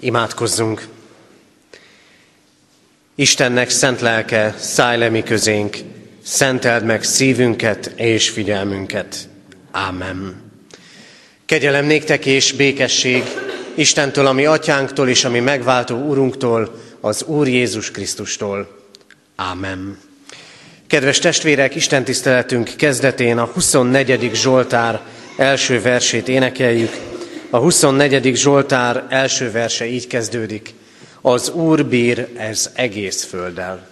Imádkozzunk! Istennek szent lelke, szállj le mi közénk, szenteld meg szívünket és figyelmünket. Ámen. Kegyelem néktek és békesség Istentől, ami atyánktól és ami megváltó Urunktól, az Úr Jézus Krisztustól. Ámen. Kedves testvérek, Isten tiszteletünk kezdetén a 24. Zsoltár első versét énekeljük. A 24. Zsoltár első verse így kezdődik. Az Úr bír ez egész földdel.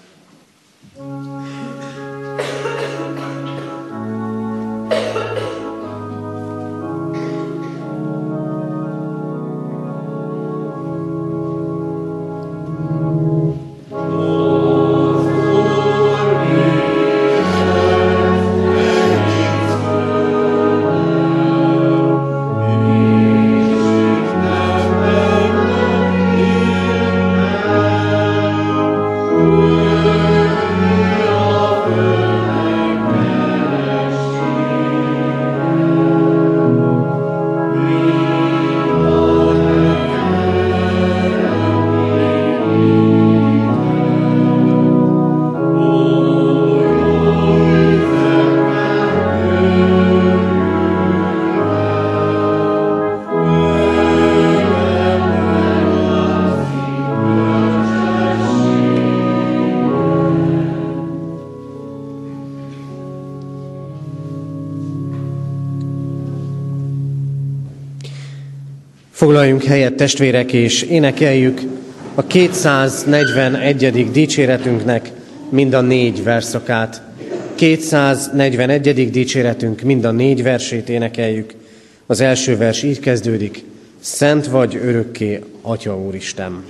Foglaljunk helyet, testvérek, és énekeljük a 241. dicséretünknek mind a négy verszakát. 241. dicséretünk mind a négy versét énekeljük. Az első vers így kezdődik. Szent vagy örökké, Atya Úristen!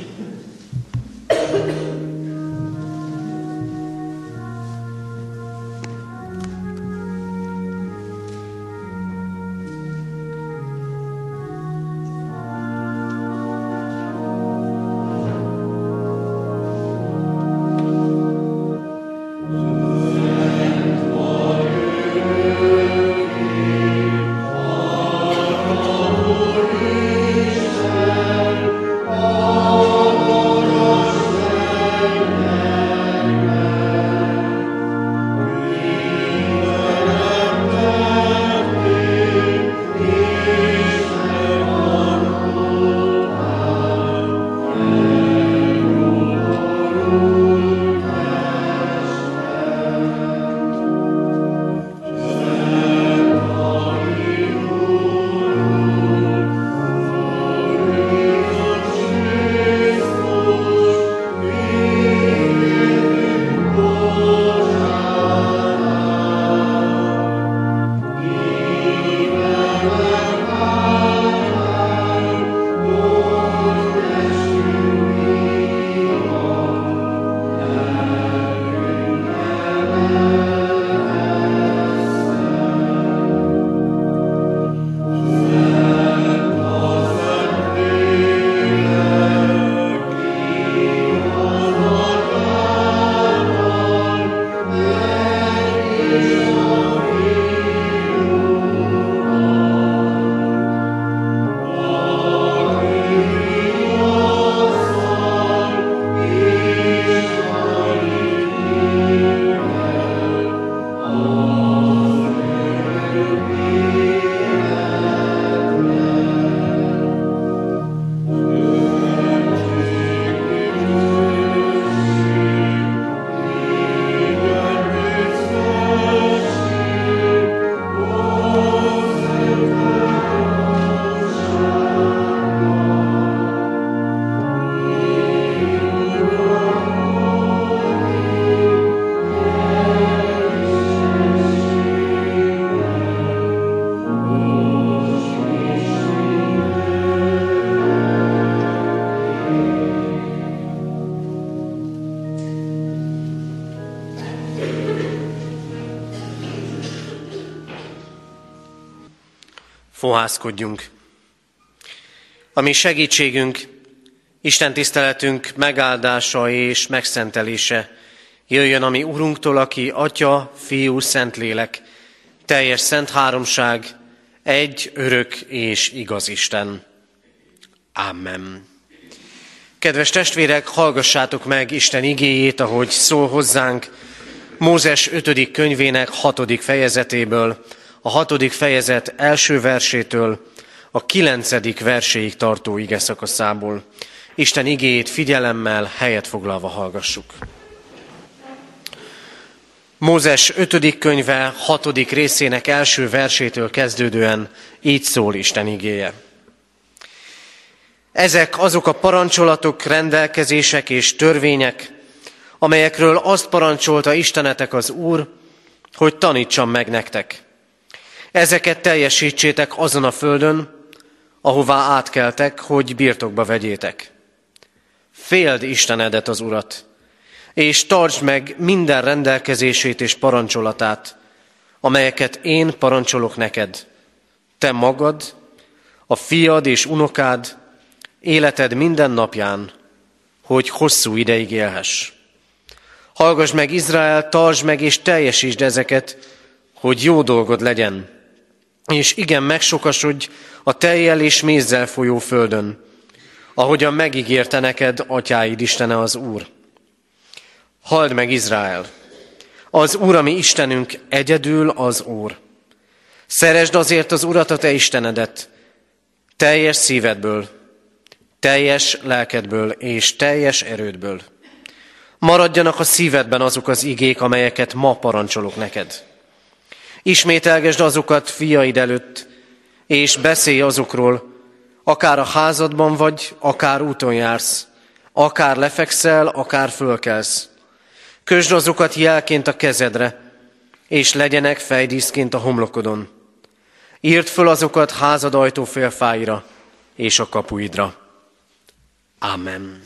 Fohászkodjunk. A mi segítségünk, Isten tiszteletünk megáldása és megszentelése jöjjön a mi Urunktól, aki Atya, Fiú, Szentlélek, teljes szent háromság, egy örök és igaz Isten. Amen. Kedves testvérek, hallgassátok meg Isten igéjét, ahogy szól hozzánk Mózes 5. könyvének 6. fejezetéből, a 6. fejezet első versétől a 9. verséig tartó ige szakaszából. Isten igéjét figyelemmel, helyet foglalva hallgassuk. Mózes 5. könyve 6. részének első versétől kezdődően így szól Isten igéje. Ezek azok a parancsolatok, rendelkezések és törvények, amelyekről azt parancsolta Istenetek az Úr, hogy tanítsam meg nektek. Ezeket teljesítsétek azon a földön, ahová átkeltek, hogy birtokba vegyétek. Féld Istenedet az Urat, és tartsd meg minden rendelkezését és parancsolatát, amelyeket én parancsolok neked. Te magad, a fiad és unokád, életed minden napján, hogy hosszú ideig élhess. Hallgass meg Izrael, tartsd meg és teljesítsd ezeket, hogy jó dolgod legyen, és igen megsokasodj a tejjel és mézzel folyó földön, ahogyan megígérte neked atyáid Istene az Úr. Halld meg Izrael! Az Úr, ami Istenünk, egyedül az Úr. Szeresd azért az Urat, a te Istenedet, teljes szívedből, teljes lelkedből és teljes erődből. Maradjanak a szívedben azok az igék, amelyeket ma parancsolok neked. Ismételgesd azokat fiaid előtt, és beszélj azokról, akár a házadban vagy, akár úton jársz, akár lefekszel, akár fölkelsz. Kösd azokat jelként a kezedre, és legyenek fejdíszként a homlokodon. Írd föl azokat házad ajtófélfáira és a kapuidra. Amen.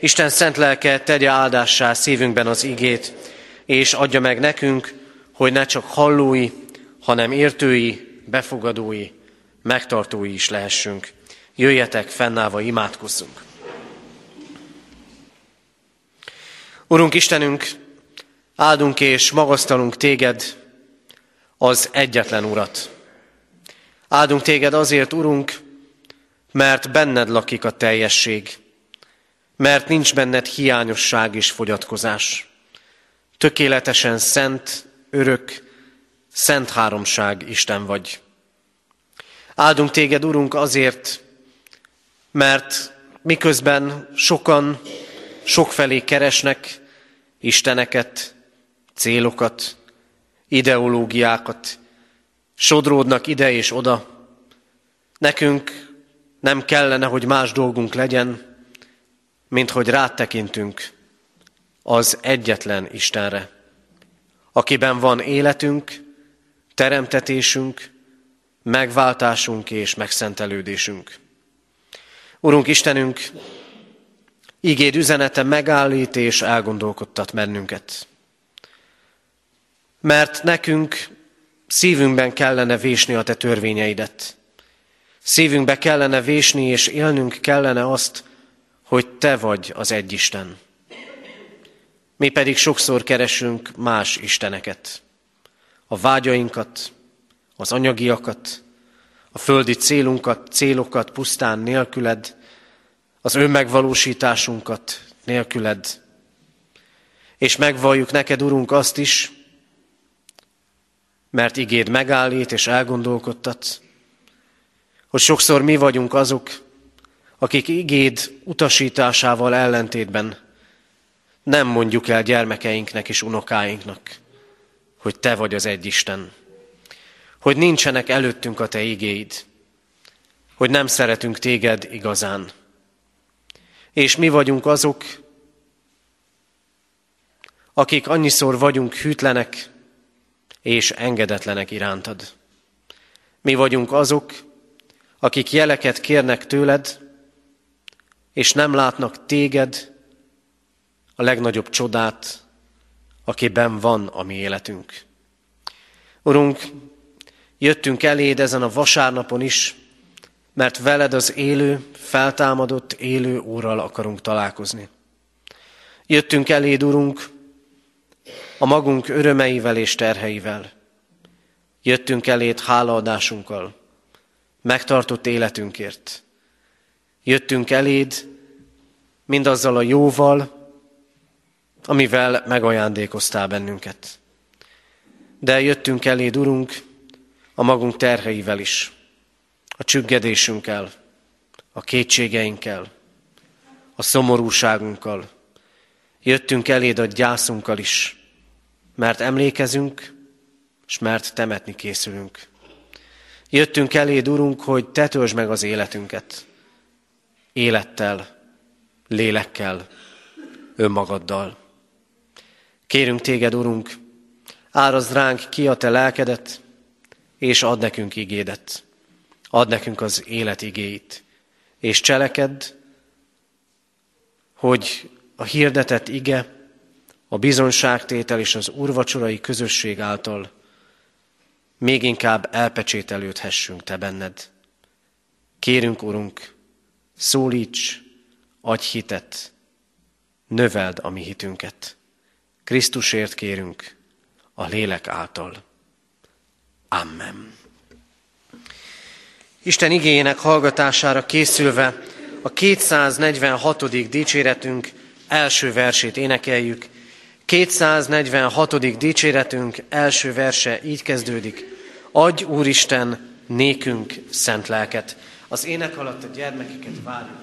Isten szent lelke tegye áldássá szívünkben az igét, és adja meg nekünk, hogy ne csak hallói, hanem értői, befogadói, megtartói is lehessünk. Jöjjetek, fennállva imádkozzunk. Urunk Istenünk, áldunk és magasztalunk téged, az egyetlen Urat. Áldunk téged azért, Urunk, mert benned lakik a teljesség, mert nincs benned hiányosság és fogyatkozás. Tökéletesen szent, örök, szent háromság Isten vagy. Áldunk téged, Urunk, azért, mert miközben sokan sokfelé keresnek isteneket, célokat, ideológiákat, sodródnak ide és oda, nekünk nem kellene, hogy más dolgunk legyen, mint hogy rátekintünk az egyetlen Istenre, akiben van életünk, teremtetésünk, megváltásunk és megszentelődésünk. Urunk Istenünk, ígéd üzenete megállít és elgondolkodtat bennünket. Mert nekünk szívünkben kellene vésni a te törvényeidet. Szívünkbe kellene vésni és élnünk kellene azt, hogy te vagy az egy Isten. Mi pedig sokszor keresünk más isteneket. A vágyainkat, az anyagiakat, a földi célunkat, célokat pusztán nélküled, az önmegvalósításunkat nélküled. És megvalljuk neked, Urunk, azt is, mert igéd megállít és elgondolkodtat, hogy sokszor mi vagyunk azok, akik igéd utasításával ellentétben nem mondjuk el gyermekeinknek és unokáinknak, hogy Te vagy az egy Isten, hogy nincsenek előttünk a Te igéid, hogy nem szeretünk Téged igazán. És mi vagyunk azok, akik annyiszor vagyunk hűtlenek és engedetlenek irántad. Mi vagyunk azok, akik jeleket kérnek tőled, és nem látnak téged, a legnagyobb csodát, akiben van a mi életünk. Urunk, jöttünk eléd ezen a vasárnapon is, mert veled az élő, feltámadott élő Úrral akarunk találkozni. Jöttünk eléd, Urunk, a magunk örömeivel és terheivel. Jöttünk eléd hálaadásunkkal, megtartott életünkért. Jöttünk eléd mindazzal a jóval, amivel megajándékoztál bennünket. De jöttünk eléd, Urunk, a magunk terheivel is, a csüggedésünkkel, a kétségeinkkel, a szomorúságunkkal. Jöttünk eléd a gyászunkkal is, mert emlékezünk, és mert temetni készülünk. Jöttünk eléd, Urunk, hogy te töltsd meg az életünket. Élettel, lélekkel, önmagaddal. Kérünk téged, Urunk, árazd ránk ki a te lelkedet, és ad nekünk igédet. Ad nekünk az élet igéit. És cselekedd, hogy a hirdetett ige, a bizonságtétel és az urvacsorai közösség által még inkább elpecsételődhessünk Te benned. Kérünk, Urunk, szólíts, adj hitet, növeld a mi hitünket. Krisztusért kérünk, a lélek által. Amen. Isten igényének hallgatására készülve a 246. dicséretünk első versét énekeljük. 246. dicséretünk első verse így kezdődik. Adj Úristen nékünk szent lelket. Az ének alatt a gyermekeket várjuk.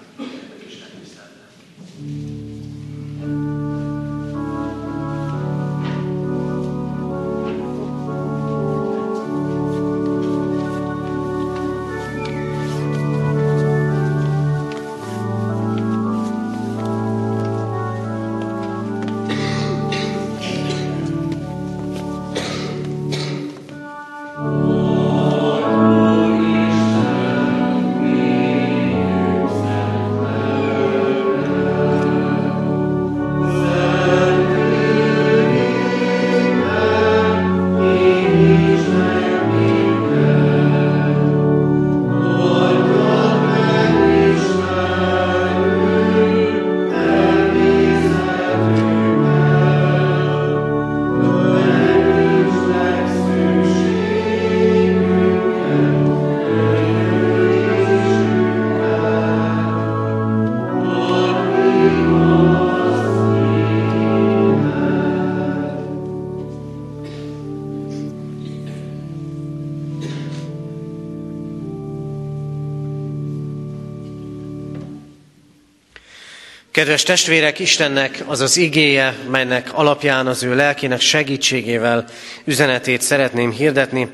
Kedves testvérek, Istennek az az igéje, melynek alapján az ő lelkének segítségével üzenetét szeretném hirdetni,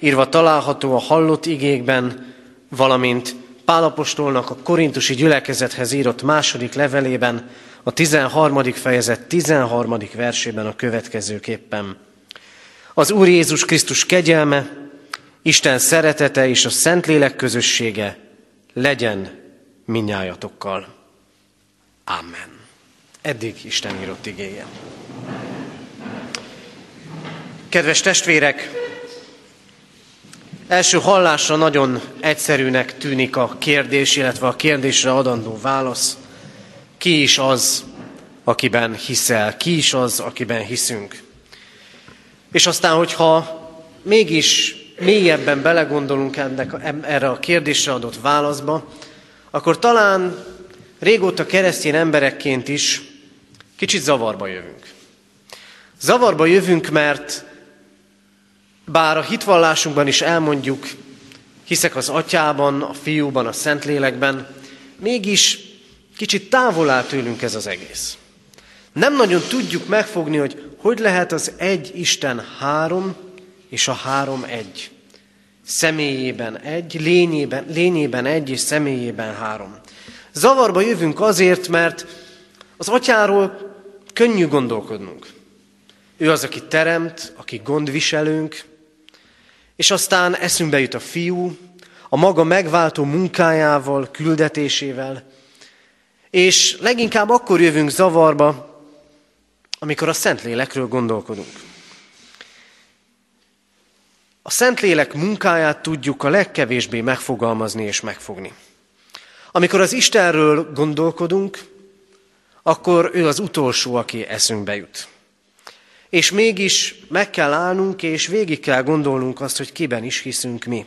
írva található a hallott igékben, valamint Pálapostolnak a korintusi gyülekezethez írott második levelében, a 13. fejezet 13. versében a következőképpen. Az Úr Jézus Krisztus kegyelme, Isten szeretete és a Szentlélek közössége legyen minnyájatokkal. Amen. Eddig Isten írott igéje. Kedves testvérek, első hallásra nagyon egyszerűnek tűnik a kérdés, illetve a kérdésre adandó válasz. Ki is az, akiben hiszel? Ki is az, akiben hiszünk? És aztán, hogyha mégis mélyebben belegondolunk ennek, erre a kérdésre adott válaszba, akkor talán régóta keresztény emberekként is kicsit zavarba jövünk. Zavarba jövünk, mert bár a hitvallásunkban is elmondjuk, hiszek az atyában, a fiúban, a szentlélekben, mégis kicsit távol áll tőlünk ez az egész. Nem nagyon tudjuk megfogni, hogy hogy lehet az egy Isten három, és a három egy. Személyében egy, lényében, lényében egy, és személyében három. Zavarba jövünk azért, mert az atyáról könnyű gondolkodnunk. Ő az, aki teremt, aki gondviselünk, és aztán eszünkbe jut a fiú, a maga megváltó munkájával, küldetésével, és leginkább akkor jövünk zavarba, amikor a Szentlélekről gondolkodunk. A Szentlélek munkáját tudjuk a legkevésbé megfogalmazni és megfogni. Amikor az Istenről gondolkodunk, akkor ő az utolsó, aki eszünkbe jut. És mégis meg kell állnunk, és végig kell gondolnunk azt, hogy kiben is hiszünk mi.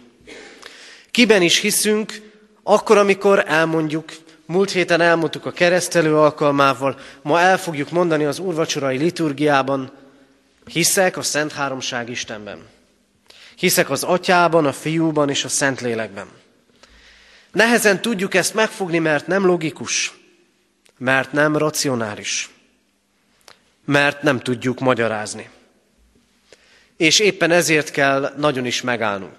Kiben is hiszünk, akkor, amikor elmondjuk, múlt héten elmondtuk a keresztelő alkalmával, ma el fogjuk mondani az úrvacsorai liturgiában, hiszek a Szent Háromság Istenben. Hiszek az Atyában, a Fiúban és a Szentlélekben. Nehezen tudjuk ezt megfogni, mert nem logikus, mert nem racionális, mert nem tudjuk magyarázni. És éppen ezért kell nagyon is megállnunk.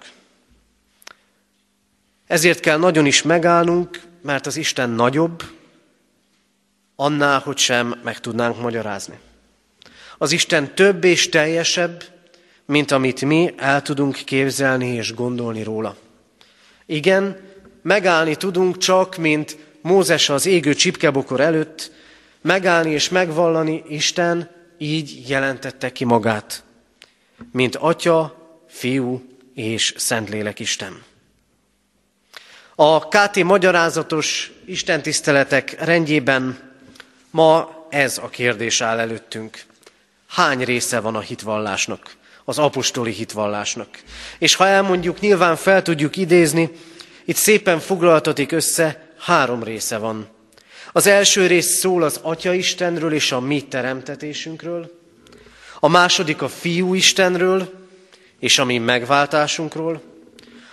Ezért kell nagyon is megállnunk, mert az Isten nagyobb, annál, hogy sem meg tudnánk magyarázni. Az Isten több és teljesebb, mint amit mi el tudunk képzelni és gondolni róla. Igen, megállni tudunk csak, mint Mózes az égő csipkebokor előtt, megállni és megvallani Isten így jelentette ki magát, mint Atya, Fiú és Szentlélek Isten. A KT magyarázatos istentiszteletek rendjében ma ez a kérdés áll előttünk. Hány része van a hitvallásnak, az apostoli hitvallásnak? És ha elmondjuk, nyilván fel tudjuk idézni, itt szépen foglaltatik össze, három része van. Az első rész szól az Atya Istenről és a mi teremtetésünkről, a második a Fiú Istenről és a mi megváltásunkról,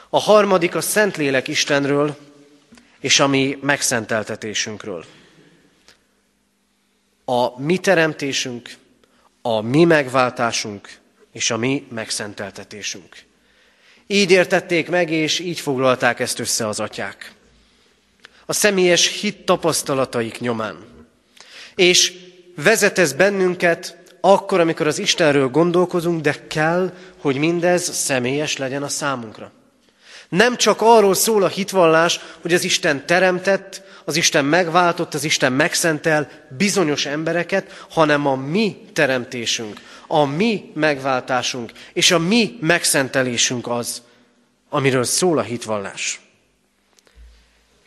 a harmadik a Szentlélek Istenről és a mi megszenteltetésünkről. A mi teremtésünk, a mi megváltásunk és a mi megszenteltetésünk. Így értették meg, és így foglalták ezt össze az atyák. A személyes hit tapasztalataik nyomán. És vezet ez bennünket akkor, amikor az Istenről gondolkozunk, de kell, hogy mindez személyes legyen a számunkra. Nem csak arról szól a hitvallás, hogy az Isten teremtett, az Isten megváltott, az Isten megszentel bizonyos embereket, hanem a mi teremtésünk, a mi megváltásunk és a mi megszentelésünk az, amiről szól a hitvallás.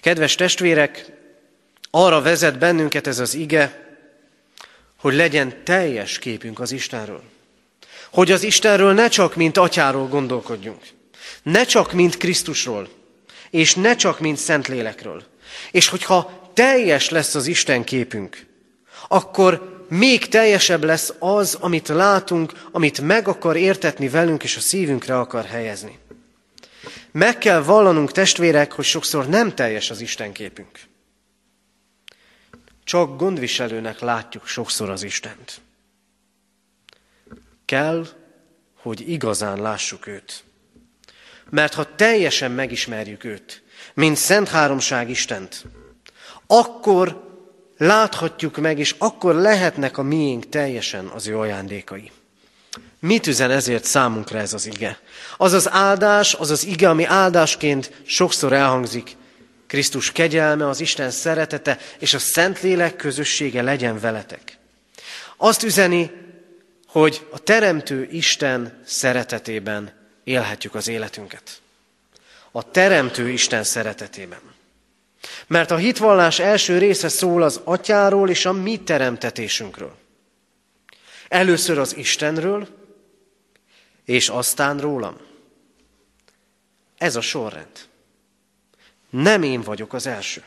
Kedves testvérek, arra vezet bennünket ez az ige, hogy legyen teljes képünk az Istenről. Hogy az Istenről ne csak mint atyáról gondolkodjunk, ne csak mint Krisztusról, és ne csak mint Szentlélekről. És hogyha teljes lesz az Isten képünk, akkor még teljesebb lesz az, amit látunk, amit meg akar értetni velünk, és a szívünkre akar helyezni. Meg kell vallanunk, testvérek, hogy sokszor nem teljes az Isten képünk. Csak gondviselőnek látjuk sokszor az Istent. Kell, hogy igazán lássuk őt. Mert ha teljesen megismerjük őt, mint Szent Háromság Istent, akkor láthatjuk meg, és akkor lehetnek a miénk teljesen az ő ajándékai. Mit üzen ezért számunkra ez az ige? Az az áldás, az az ige, ami áldásként sokszor elhangzik. Krisztus kegyelme, az Isten szeretete és a Szentlélek közössége legyen veletek. Azt üzeni, hogy a Teremtő Isten szeretetében élhetjük az életünket. A Teremtő Isten szeretetében. Mert a hitvallás első része szól az atyáról és a mi teremtetésünkről. Először az Istenről, és aztán rólam. Ez a sorrend. Nem én vagyok az első.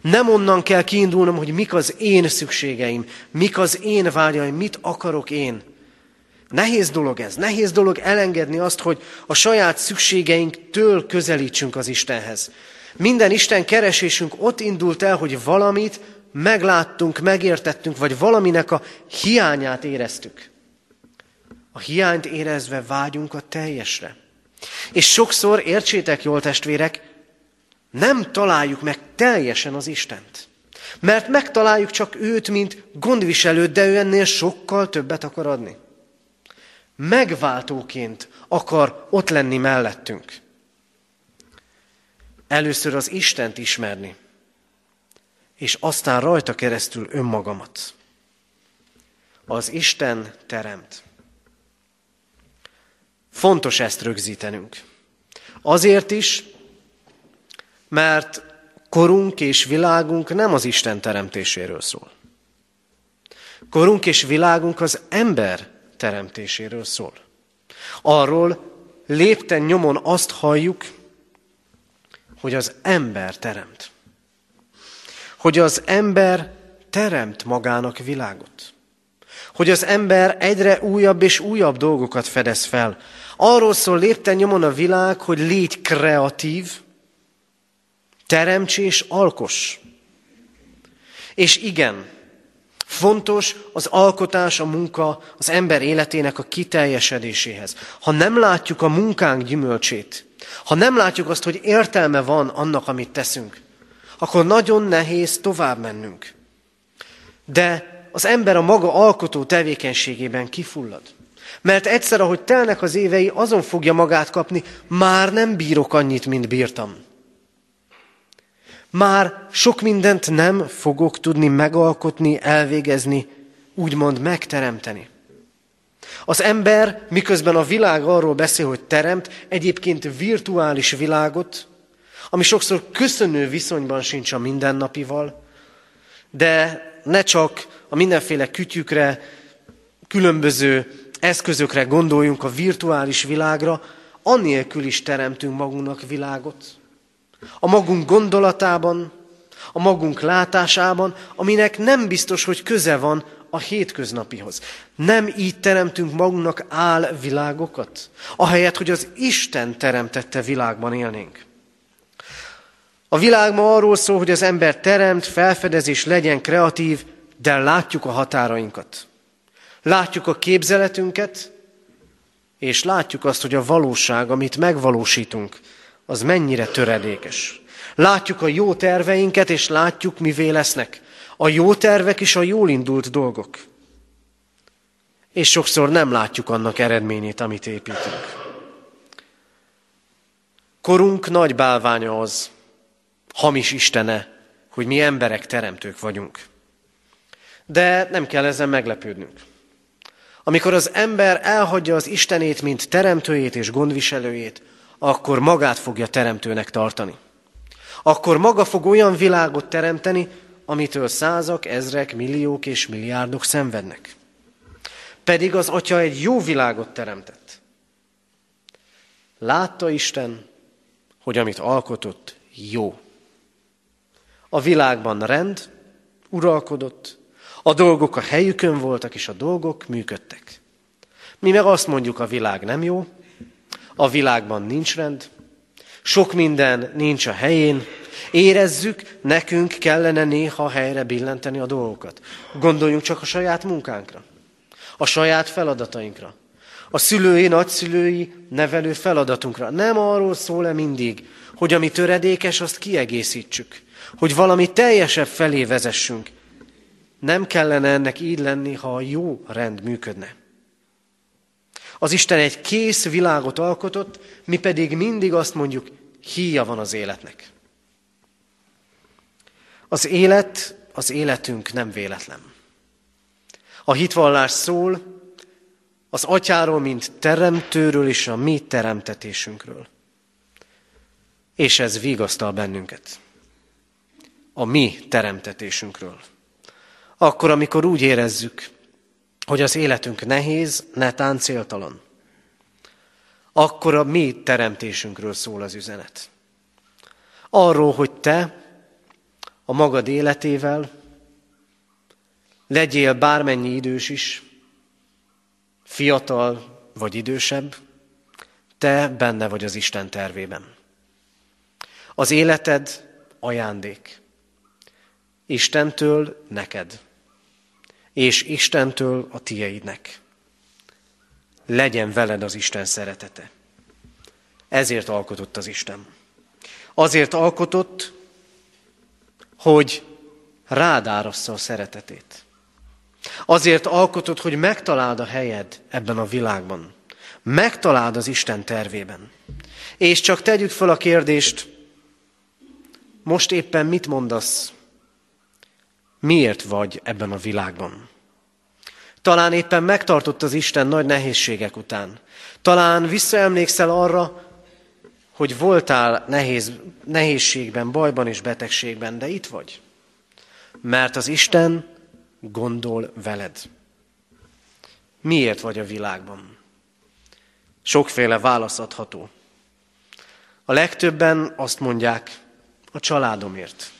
Nem onnan kell kiindulnom, hogy mik az én szükségeim, mik az én vágyaim, mit akarok én. Nehéz dolog ez, nehéz dolog elengedni azt, hogy a saját szükségeinktől közelítsünk az Istenhez. Minden Isten keresésünk ott indult el, hogy valamit megláttunk, megértettünk, vagy valaminek a hiányát éreztük. A hiányt érezve vágyunk a teljesre. És sokszor, értsétek jól testvérek, nem találjuk meg teljesen az Istent. Mert megtaláljuk csak őt, mint gondviselőt, de ő ennél sokkal többet akar adni. Megváltóként akar ott lenni mellettünk. Először az Istent ismerni, és aztán rajta keresztül önmagamat. Az Isten teremt. Fontos ezt rögzítenünk. Azért is, mert korunk és világunk nem az Isten teremtéséről szól. Korunk és világunk az ember teremtéséről szól. Arról lépten nyomon azt halljuk, hogy az ember teremt. hogy az ember teremt magának világot. Hogy az ember egyre újabb és újabb dolgokat fedez fel. Arról szól lépten nyomon a világ, hogy légy kreatív, teremts és alkos. És igen, fontos az alkotás, a munka az ember életének a kiteljesedéséhez. Ha nem látjuk a munkánk gyümölcsét, ha nem látjuk azt, hogy értelme van annak, amit teszünk, akkor nagyon nehéz tovább mennünk. De az ember a maga alkotó tevékenységében kifullad. Mert egyszer, ahogy telnek az évei, azon fogja magát kapni, már nem bírok annyit, mint bírtam. Már sok mindent nem fogok tudni megalkotni, elvégezni, úgymond megteremteni. Az ember, miközben a világ arról beszél, hogy teremt, egyébként virtuális világot, ami sokszor köszönő viszonyban sincs a mindennapival, de ne csak a mindenféle kütyükre, különböző eszközökre gondoljunk a virtuális világra, annélkül is teremtünk magunknak világot. A magunk gondolatában, a magunk látásában, aminek nem biztos, hogy köze van a hétköznapihoz. Nem így teremtünk magunknak álvilágokat, ahelyett, hogy az Isten teremtette világban élnénk. A világ ma arról szól, hogy az ember teremt, felfedez és legyen kreatív, de látjuk a határainkat. Látjuk a képzeletünket, és látjuk azt, hogy a valóság, amit megvalósítunk, az mennyire töredékes. Látjuk a jó terveinket, és látjuk, mivé lesznek. A jó tervek is a jól indult dolgok. És sokszor nem látjuk annak eredményét, amit építünk. Korunk nagy bálványa az, hamis istene, hogy mi emberek teremtők vagyunk. De nem kell ezen meglepődnünk. Amikor az ember elhagyja az Istenét, mint teremtőjét és gondviselőjét, akkor magát fogja teremtőnek tartani. Akkor maga fog olyan világot teremteni, amitől százak, ezrek, milliók és milliárdok szenvednek. Pedig az Atya egy jó világot teremtett. Látta Isten, hogy amit alkotott, jó. A világban rend uralkodott, a dolgok a helyükön voltak, és a dolgok működtek. Mi meg azt mondjuk, a világ nem jó, a világban nincs rend, sok minden nincs a helyén, érezzük, nekünk kellene néha helyre billenteni a dolgokat. Gondoljunk csak a saját munkánkra, a saját feladatainkra, a szülői, nagyszülői, nevelő feladatunkra. Nem arról szól-e mindig, hogy ami töredékes, azt kiegészítsük, hogy valami teljesebb felé vezessünk, nem kellene ennek így lenni, ha a jó rend működne. Az Isten egy kész világot alkotott, mi pedig mindig azt mondjuk, híja van az életnek. Az élet, az életünk nem véletlen. A hitvallás szól az atyáról, mint teremtőről és a mi teremtetésünkről. És ez vigasztal bennünket. A mi teremtetésünkről akkor, amikor úgy érezzük, hogy az életünk nehéz, netán céltalan. Akkor a mi teremtésünkről szól az üzenet. Arról, hogy te a magad életével legyél bármennyi idős is, fiatal vagy idősebb, te benne vagy az Isten tervében. Az életed ajándék. Istentől neked és Istentől a tieidnek. Legyen veled az Isten szeretete. Ezért alkotott az Isten. Azért alkotott, hogy rád árassza a szeretetét. Azért alkotott, hogy megtaláld a helyed ebben a világban. Megtaláld az Isten tervében. És csak tegyük fel a kérdést, most éppen mit mondasz Miért vagy ebben a világban? Talán éppen megtartott az Isten nagy nehézségek után. Talán visszaemlékszel arra, hogy voltál nehéz, nehézségben, bajban és betegségben, de itt vagy. Mert az Isten gondol veled. Miért vagy a világban? Sokféle válasz adható. A legtöbben azt mondják, a családomért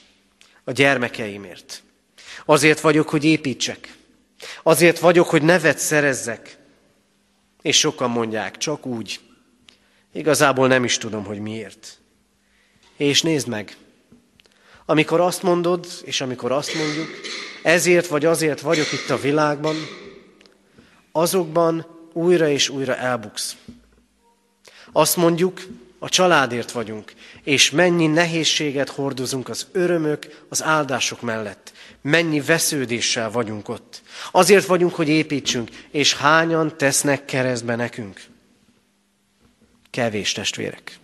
a gyermekeimért. Azért vagyok, hogy építsek. Azért vagyok, hogy nevet szerezzek. És sokan mondják, csak úgy. Igazából nem is tudom, hogy miért. És nézd meg, amikor azt mondod, és amikor azt mondjuk, ezért vagy azért vagyok itt a világban, azokban újra és újra elbuksz. Azt mondjuk, a családért vagyunk, és mennyi nehézséget hordozunk az örömök, az áldások mellett. Mennyi vesződéssel vagyunk ott. Azért vagyunk, hogy építsünk, és hányan tesznek keresztbe nekünk. Kevés testvérek.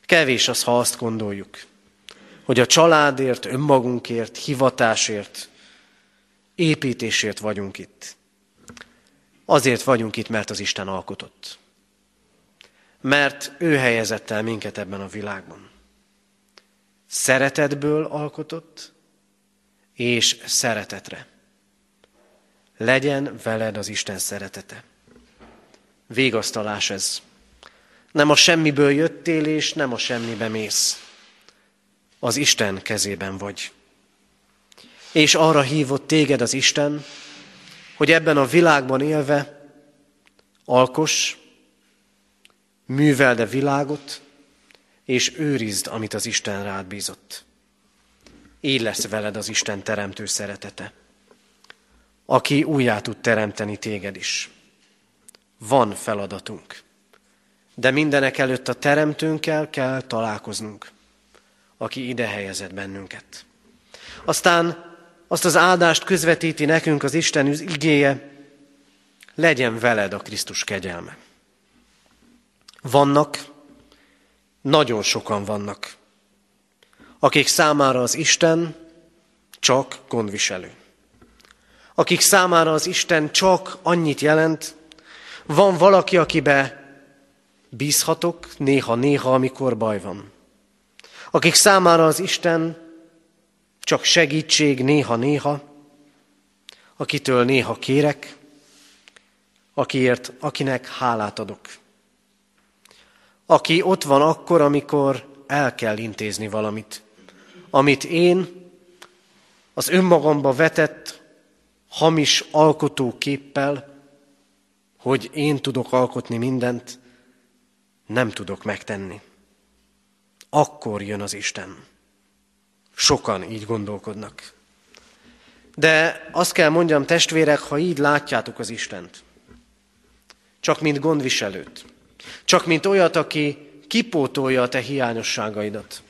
Kevés az, ha azt gondoljuk, hogy a családért, önmagunkért, hivatásért, építésért vagyunk itt. Azért vagyunk itt, mert az Isten alkotott. Mert ő helyezett el minket ebben a világban. Szeretetből alkotott, és szeretetre. Legyen veled az Isten szeretete. Végasztalás ez. Nem a semmiből jöttél, és nem a semmibe mész. Az Isten kezében vagy. És arra hívott téged az Isten, hogy ebben a világban élve alkos, műveld a világot, és őrizd, amit az Isten rád bízott. Így lesz veled az Isten teremtő szeretete, aki újjá tud teremteni téged is. Van feladatunk, de mindenek előtt a teremtőnkkel kell találkoznunk, aki ide helyezett bennünket. Aztán azt az áldást közvetíti nekünk az Isten igéje, legyen veled a Krisztus kegyelme. Vannak, nagyon sokan vannak, akik számára az Isten csak gondviselő. Akik számára az Isten csak annyit jelent, van valaki, akibe bízhatok néha-néha, amikor baj van. Akik számára az Isten csak segítség néha-néha, akitől néha kérek, akiért, akinek hálát adok. Aki ott van akkor, amikor el kell intézni valamit, amit én az önmagamba vetett hamis alkotóképpel, hogy én tudok alkotni mindent, nem tudok megtenni. Akkor jön az Isten. Sokan így gondolkodnak. De azt kell mondjam, testvérek, ha így látjátok az Istent, csak mint gondviselőt, csak mint olyat, aki kipótolja a te hiányosságaidat,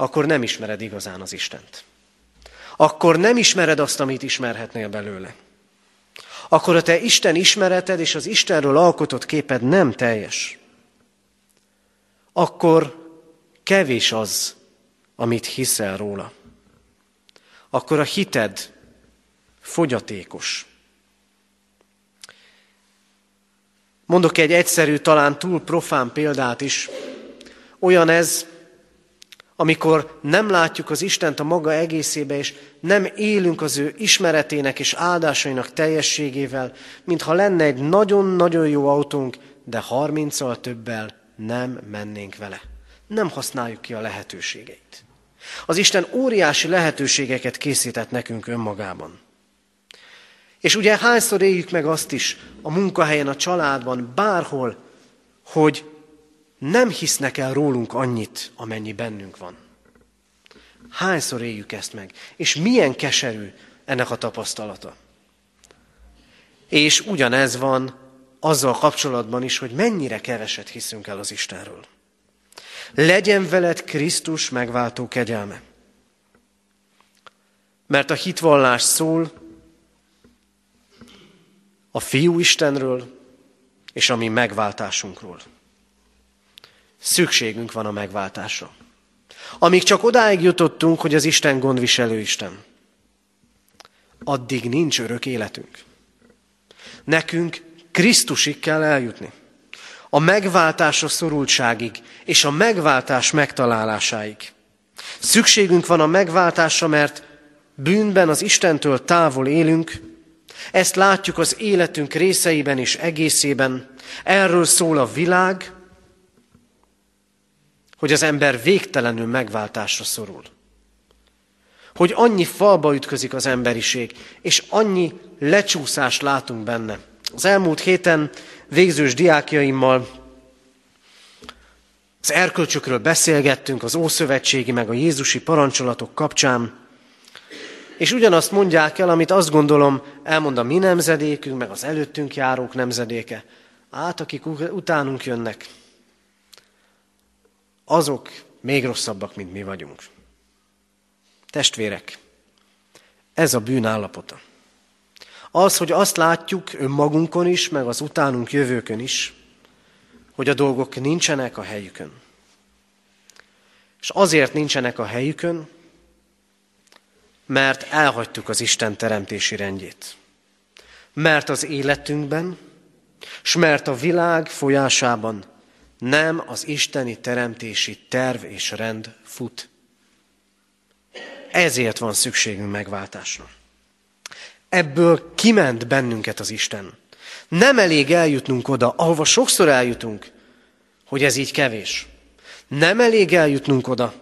akkor nem ismered igazán az Istent. Akkor nem ismered azt, amit ismerhetnél belőle. Akkor a te Isten ismereted és az Istenről alkotott képed nem teljes. Akkor kevés az, amit hiszel róla. Akkor a hited fogyatékos. Mondok egy egyszerű, talán túl profán példát is. Olyan ez, amikor nem látjuk az Istent a maga egészébe, és nem élünk az ő ismeretének és áldásainak teljességével, mintha lenne egy nagyon-nagyon jó autónk, de harminccal többel nem mennénk vele. Nem használjuk ki a lehetőségeit. Az Isten óriási lehetőségeket készített nekünk önmagában. És ugye hányszor éljük meg azt is a munkahelyen, a családban, bárhol, hogy nem hisznek el rólunk annyit, amennyi bennünk van. Hányszor éljük ezt meg? És milyen keserű ennek a tapasztalata? És ugyanez van azzal kapcsolatban is, hogy mennyire keveset hiszünk el az Istenről. Legyen veled Krisztus megváltó kegyelme. Mert a hitvallás szól a fiú Istenről és a mi megváltásunkról. Szükségünk van a megváltásra. Amíg csak odáig jutottunk, hogy az Isten gondviselő Isten, addig nincs örök életünk. Nekünk Krisztusig kell eljutni. A megváltásra szorultságig és a megváltás megtalálásáig. Szükségünk van a megváltásra, mert bűnben az Istentől távol élünk, ezt látjuk az életünk részeiben és egészében. Erről szól a világ, hogy az ember végtelenül megváltásra szorul. hogy annyi falba ütközik az emberiség, és annyi lecsúszást látunk benne. Az elmúlt héten végzős diákjaimmal az erkölcsökről beszélgettünk, az Ószövetségi meg a Jézusi parancsolatok kapcsán, és ugyanazt mondják el, amit azt gondolom elmond a mi nemzedékünk, meg az előttünk járók nemzedéke. Át, akik utánunk jönnek, azok még rosszabbak, mint mi vagyunk. Testvérek, ez a bűn állapota. Az, hogy azt látjuk önmagunkon is, meg az utánunk jövőkön is, hogy a dolgok nincsenek a helyükön. És azért nincsenek a helyükön, mert elhagytuk az Isten teremtési rendjét. Mert az életünkben, s mert a világ folyásában nem az isteni teremtési terv és rend fut. Ezért van szükségünk megváltásra. Ebből kiment bennünket az Isten. Nem elég eljutnunk oda, ahova sokszor eljutunk, hogy ez így kevés. Nem elég eljutnunk oda,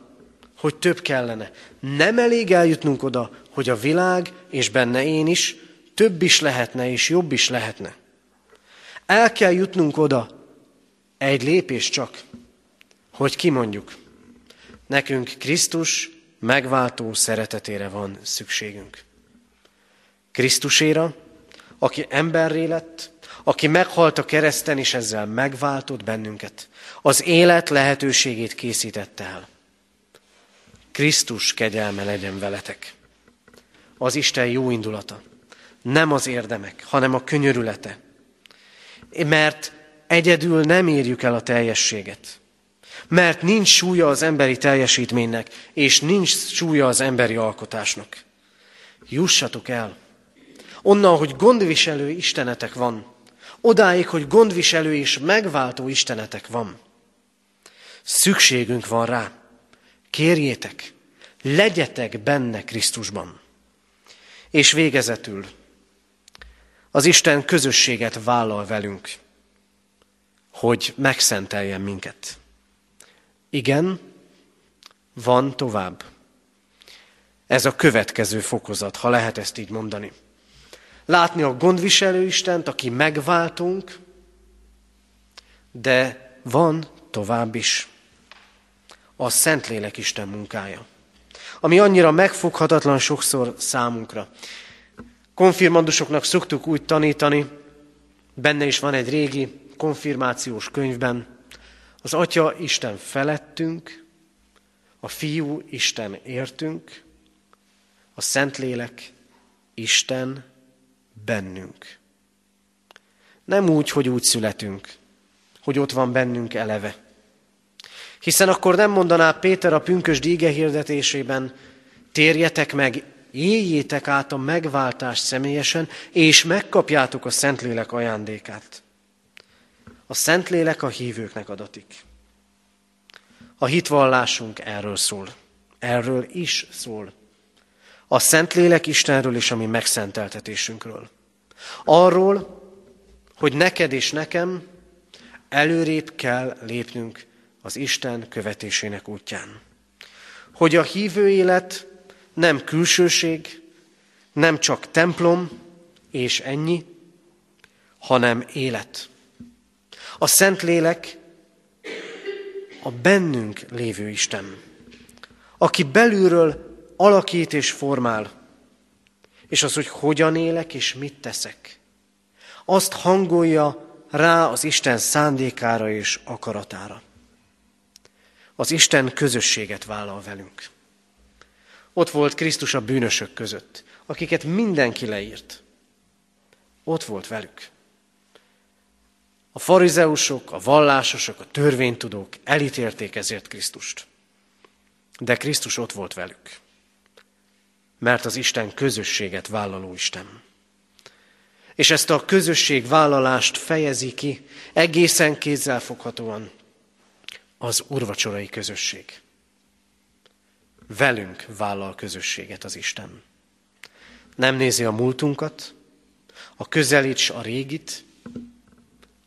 hogy több kellene. Nem elég eljutnunk oda, hogy a világ, és benne én is, több is lehetne, és jobb is lehetne. El kell jutnunk oda, egy lépés csak, hogy kimondjuk. Nekünk Krisztus megváltó szeretetére van szükségünk. Krisztuséra, aki emberré lett, aki meghalt a kereszten, és ezzel megváltott bennünket. Az élet lehetőségét készítette el. Krisztus kegyelme legyen veletek. Az Isten jó indulata. Nem az érdemek, hanem a könyörülete. Mert egyedül nem érjük el a teljességet. Mert nincs súlya az emberi teljesítménynek, és nincs súlya az emberi alkotásnak. Jussatok el. Onnan, hogy gondviselő istenetek van, odáig, hogy gondviselő és megváltó istenetek van. Szükségünk van rá. Kérjétek, legyetek benne Krisztusban. És végezetül az Isten közösséget vállal velünk, hogy megszenteljen minket. Igen, van tovább. Ez a következő fokozat, ha lehet ezt így mondani. Látni a gondviselő Istent, aki megváltunk, de van tovább is. A Szentlélek Isten munkája, ami annyira megfoghatatlan sokszor számunkra. Konfirmandusoknak szoktuk úgy tanítani, benne is van egy régi konfirmációs könyvben, az Atya Isten felettünk, a Fiú Isten értünk, a Szentlélek Isten bennünk. Nem úgy, hogy úgy születünk, hogy ott van bennünk eleve. Hiszen akkor nem mondaná Péter a pünkös díge hirdetésében, térjetek meg, éljétek át a megváltást személyesen, és megkapjátok a Szentlélek ajándékát. A Szentlélek a hívőknek adatik. A hitvallásunk erről szól. Erről is szól. A Szentlélek Istenről és a mi megszenteltetésünkről. Arról, hogy neked és nekem előrébb kell lépnünk az Isten követésének útján. Hogy a hívő élet nem külsőség, nem csak templom és ennyi, hanem élet. A Szentlélek a bennünk lévő Isten, aki belülről alakít és formál, és az, hogy hogyan élek és mit teszek. Azt hangolja rá az Isten szándékára és akaratára. Az Isten közösséget vállal velünk. Ott volt Krisztus a bűnösök között, akiket mindenki leírt. Ott volt velük. A farizeusok, a vallásosok, a törvénytudók elítélték ezért Krisztust. De Krisztus ott volt velük. Mert az Isten közösséget vállaló Isten. És ezt a közösség vállalást fejezi ki egészen kézzelfoghatóan az urvacsorai közösség. Velünk vállal közösséget az Isten. Nem nézi a múltunkat, a közelíts a régit,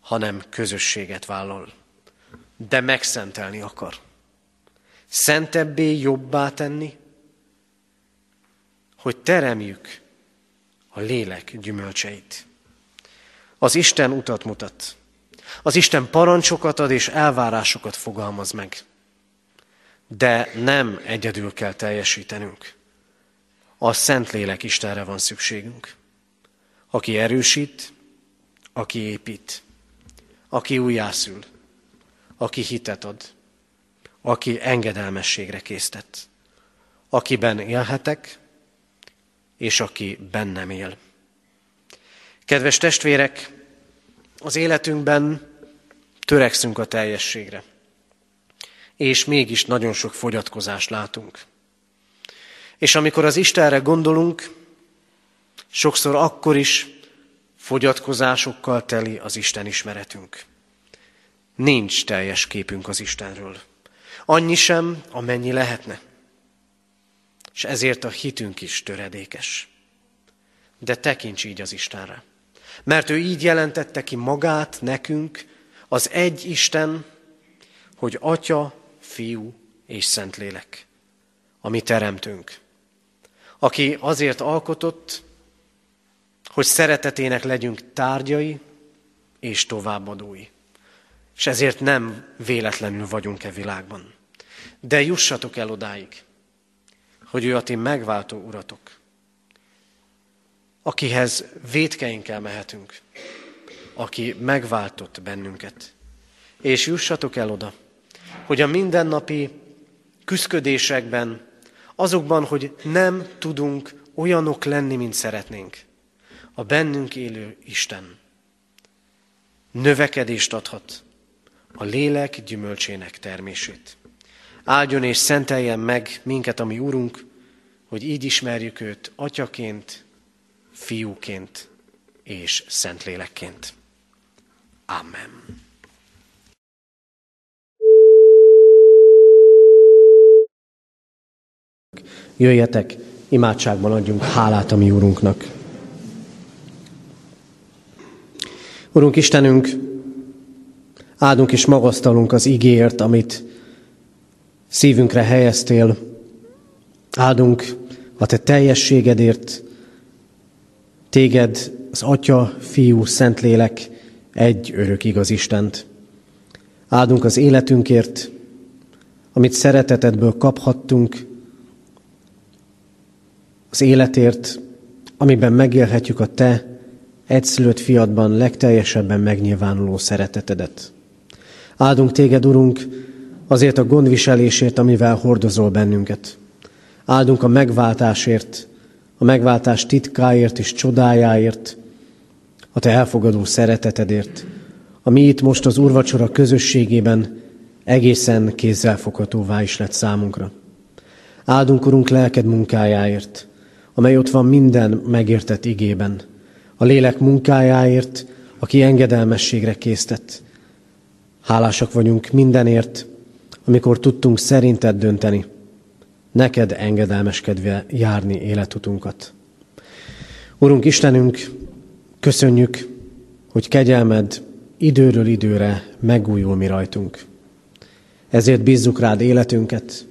hanem közösséget vállal. De megszentelni akar. Szentebbé, jobbá tenni, hogy teremjük a lélek gyümölcseit. Az Isten utat mutat. Az Isten parancsokat ad és elvárásokat fogalmaz meg. De nem egyedül kell teljesítenünk. A Szentlélek Istenre van szükségünk. Aki erősít, aki épít, aki újjászül, aki hitet ad, aki engedelmességre késztet, akiben élhetek, és aki bennem él. Kedves testvérek, az életünkben törekszünk a teljességre, és mégis nagyon sok fogyatkozást látunk. És amikor az Istenre gondolunk, sokszor akkor is fogyatkozásokkal teli az Isten ismeretünk. Nincs teljes képünk az Istenről. Annyi sem, amennyi lehetne. És ezért a hitünk is töredékes. De tekints így az Istenre. Mert ő így jelentette ki magát nekünk, az egy Isten, hogy Atya, Fiú és Szentlélek, ami teremtünk, aki azért alkotott, hogy szeretetének legyünk tárgyai és továbbadói. És ezért nem véletlenül vagyunk e világban. De jussatok el odáig, hogy ő a ti megváltó uratok, akihez védkeinkkel mehetünk, aki megváltott bennünket. És jussatok el oda, hogy a mindennapi küszködésekben, azokban, hogy nem tudunk olyanok lenni, mint szeretnénk, a bennünk élő Isten növekedést adhat a lélek gyümölcsének termését. Áldjon és szenteljen meg minket, ami Urunk, hogy így ismerjük őt atyaként, fiúként és szentlélekként. Amen. Jöjjetek, imádságban adjunk hálát a mi Úrunknak. Urunk Istenünk, áldunk és magasztalunk az igéért, amit szívünkre helyeztél. Áldunk a Te teljességedért, Téged, az Atya, Fiú, Szentlélek, egy örök igaz Istent. Áldunk az életünkért, amit szeretetedből kaphattunk, az életért, amiben megélhetjük a Te egyszülött fiadban legteljesebben megnyilvánuló szeretetedet. Áldunk téged, Urunk, azért a gondviselésért, amivel hordozol bennünket. Áldunk a megváltásért, a megváltás titkáért és csodájáért, a te elfogadó szeretetedért, ami itt most az urvacsora közösségében egészen kézzelfoghatóvá is lett számunkra. Áldunk, Urunk, lelked munkájáért, amely ott van minden megértett igében, a lélek munkájáért, aki engedelmességre késztett. Hálásak vagyunk mindenért, amikor tudtunk szerinted dönteni, neked engedelmeskedve járni életutunkat. Urunk Istenünk, köszönjük, hogy kegyelmed időről időre megújul mi rajtunk. Ezért bízzuk rád életünket,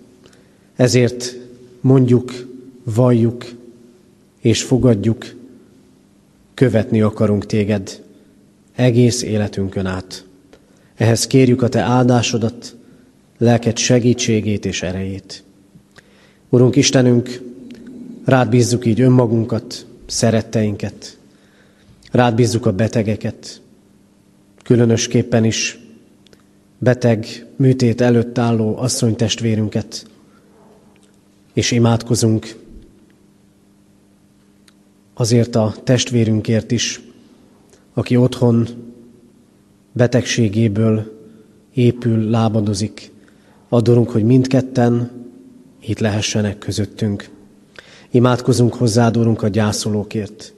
ezért mondjuk, valljuk és fogadjuk, követni akarunk téged egész életünkön át. Ehhez kérjük a te áldásodat, lelked segítségét és erejét. Urunk Istenünk, rád bízzuk így önmagunkat, szeretteinket, rád bízzuk a betegeket, különösképpen is beteg, műtét előtt álló asszonytestvérünket, és imádkozunk azért a testvérünkért is, aki otthon betegségéből épül, lábadozik. Adorunk, hogy mindketten itt lehessenek közöttünk. Imádkozunk hozzád, Urunk, a gyászolókért.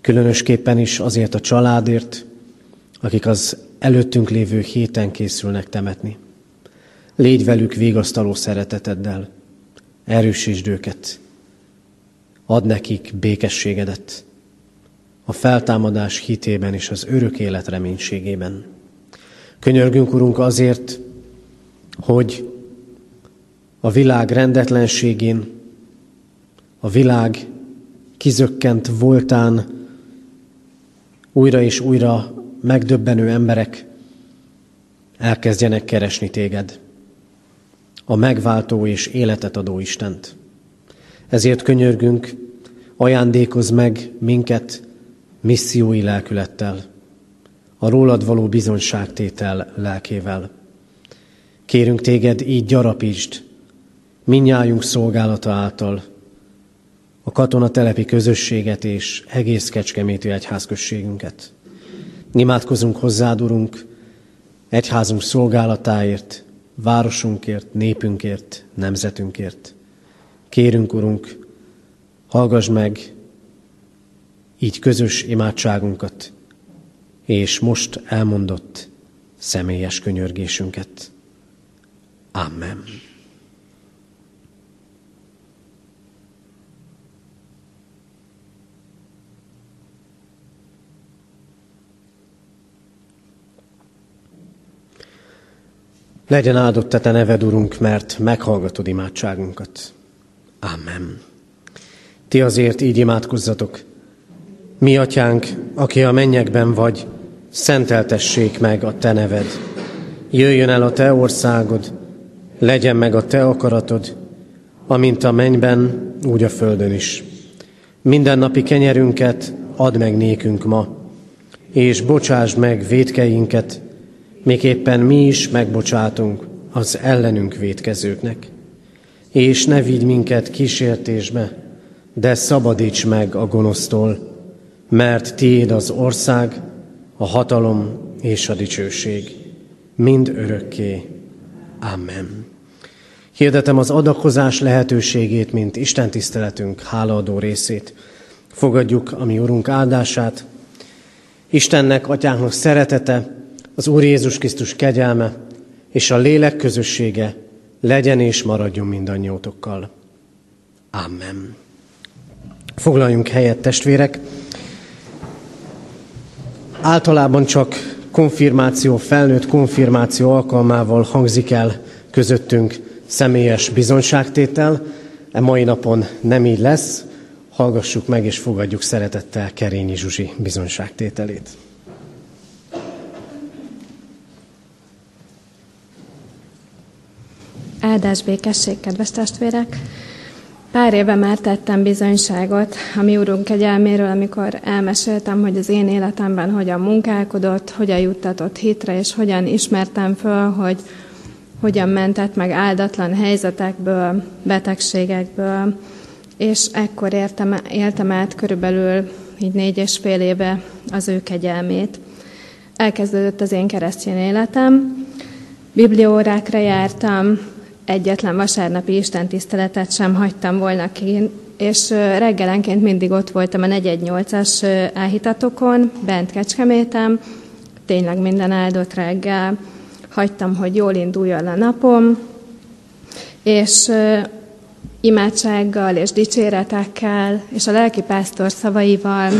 Különösképpen is azért a családért, akik az előttünk lévő héten készülnek temetni. Légy velük végasztaló szereteteddel, erősítsd őket, Ad nekik békességedet a feltámadás hitében és az örök élet reménységében. Könyörgünk, Urunk, azért, hogy a világ rendetlenségén, a világ kizökkent voltán újra és újra megdöbbenő emberek elkezdjenek keresni téged, a megváltó és életet adó Istent. Ezért könyörgünk, ajándékoz meg minket missziói lelkülettel, a rólad való bizonyságtétel lelkével. Kérünk téged, így gyarapítsd minnyájunk szolgálata által a katonatelepi közösséget és egész Kecskeméti egyházközségünket. Imádkozunk hozzád, Urunk, egyházunk szolgálatáért, városunkért, népünkért, nemzetünkért. Kérünk, Urunk, hallgass meg így közös imádságunkat, és most elmondott személyes könyörgésünket. Amen. Legyen áldott te neved, Urunk, mert meghallgatod imádságunkat. Amen. Ti azért így imádkozzatok. Mi, atyánk, aki a mennyekben vagy, szenteltessék meg a te neved. Jöjjön el a te országod, legyen meg a te akaratod, amint a mennyben, úgy a földön is. Minden napi kenyerünket add meg nékünk ma, és bocsásd meg védkeinket, miképpen mi is megbocsátunk az ellenünk védkezőknek. És ne vigy minket kísértésbe, de szabadíts meg a gonosztól, mert tiéd az ország, a hatalom és a dicsőség, mind örökké. Amen. Hirdetem az adakozás lehetőségét, mint Isten tiszteletünk hálaadó részét. Fogadjuk a mi Urunk áldását. Istennek, Atyánknak szeretete, az Úr Jézus Krisztus kegyelme és a lélek közössége legyen és maradjon mindannyiótokkal. Amen. Foglaljunk helyet, testvérek. Általában csak konfirmáció, felnőtt konfirmáció alkalmával hangzik el közöttünk személyes bizonyságtétel. E mai napon nem így lesz. Hallgassuk meg és fogadjuk szeretettel Kerényi Zsuzsi bizonyságtételét. Áldás békesség, kedves testvérek! Pár éve már tettem bizonyságot a mi úrunk kegyelméről, amikor elmeséltem, hogy az én életemben hogyan munkálkodott, hogyan juttatott hitre, és hogyan ismertem föl, hogy hogyan mentett meg áldatlan helyzetekből, betegségekből, és ekkor értem, éltem át körülbelül így négy és fél éve az ő kegyelmét. Elkezdődött az én keresztény életem, bibliórákra jártam, egyetlen vasárnapi istentiszteletet sem hagytam volna ki, és reggelenként mindig ott voltam a 418-as áhítatokon, bent Kecskemétem, tényleg minden áldott reggel, hagytam, hogy jól induljon a napom, és imádsággal és dicséretekkel, és a lelki pásztor szavaival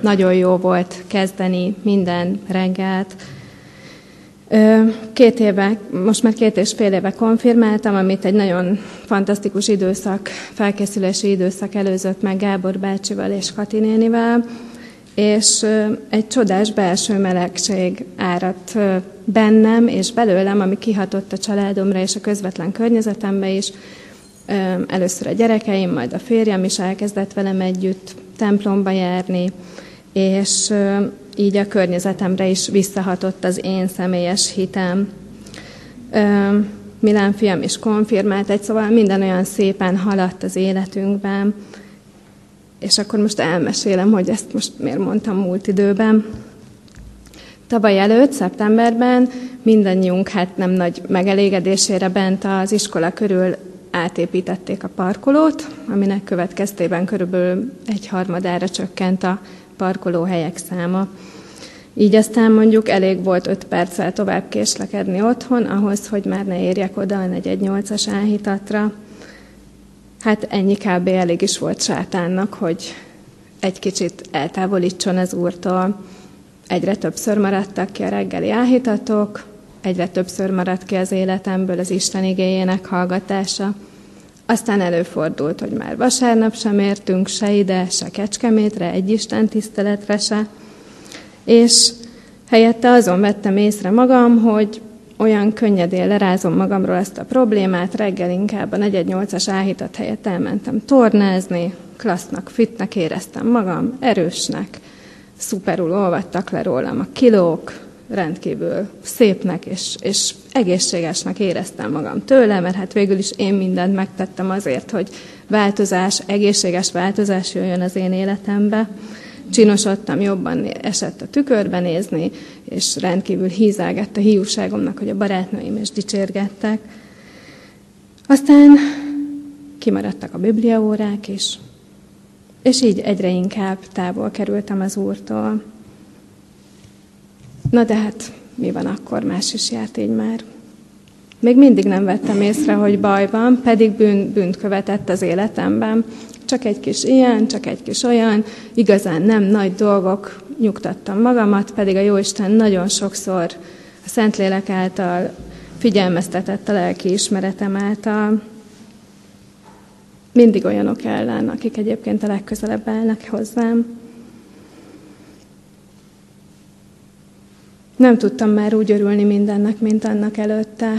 nagyon jó volt kezdeni minden reggelt, Két éve, most már két és fél éve konfirmáltam, amit egy nagyon fantasztikus időszak, felkészülési időszak előzött meg Gábor bácsival és Kati nénivel, és egy csodás belső melegség áradt bennem és belőlem, ami kihatott a családomra és a közvetlen környezetembe is. Először a gyerekeim, majd a férjem is elkezdett velem együtt templomba járni, és így a környezetemre is visszahatott az én személyes hitem. Milán fiam is konfirmált, egy szóval minden olyan szépen haladt az életünkben, és akkor most elmesélem, hogy ezt most miért mondtam múlt időben. Tavaly előtt, szeptemberben mindannyiunk hát nem nagy megelégedésére bent az iskola körül átépítették a parkolót, aminek következtében körülbelül egy harmadára csökkent a parkolóhelyek száma. Így aztán mondjuk elég volt 5 perccel tovább késlekedni otthon, ahhoz, hogy már ne érjek oda a 418-as áhítatra. Hát ennyi kb. elég is volt sátánnak, hogy egy kicsit eltávolítson az úrtól. Egyre többször maradtak ki a reggeli áhítatok, egyre többször maradt ki az életemből az Isten igényének hallgatása. Aztán előfordult, hogy már vasárnap sem értünk se ide, se Kecskemétre, egy Isten tiszteletre se. És helyette azon vettem észre magam, hogy olyan könnyedén lerázom magamról ezt a problémát, reggel inkább a 418-as áhítat helyett elmentem tornázni, klassznak, fitnek éreztem magam, erősnek, szuperul olvadtak le rólam a kilók, rendkívül szépnek és, és egészségesnek éreztem magam tőle, mert hát végül is én mindent megtettem azért, hogy változás, egészséges változás jöjjön az én életembe. Csinosodtam, jobban esett a tükörbe nézni, és rendkívül hízelgett a hiúságomnak, hogy a barátnőim is dicsérgettek. Aztán kimaradtak a bibliaórák is, és így egyre inkább távol kerültem az Úrtól. Na de hát mi van akkor, más is járt így már. Még mindig nem vettem észre, hogy baj van, pedig bűn, bűnt követett az életemben. Csak egy kis ilyen, csak egy kis olyan, igazán nem nagy dolgok, nyugtattam magamat, pedig a Jóisten nagyon sokszor a Szentlélek által figyelmeztetett a lelki ismeretem által, mindig olyanok ellen, akik egyébként a legközelebb állnak hozzám. Nem tudtam már úgy örülni mindennek, mint annak előtte.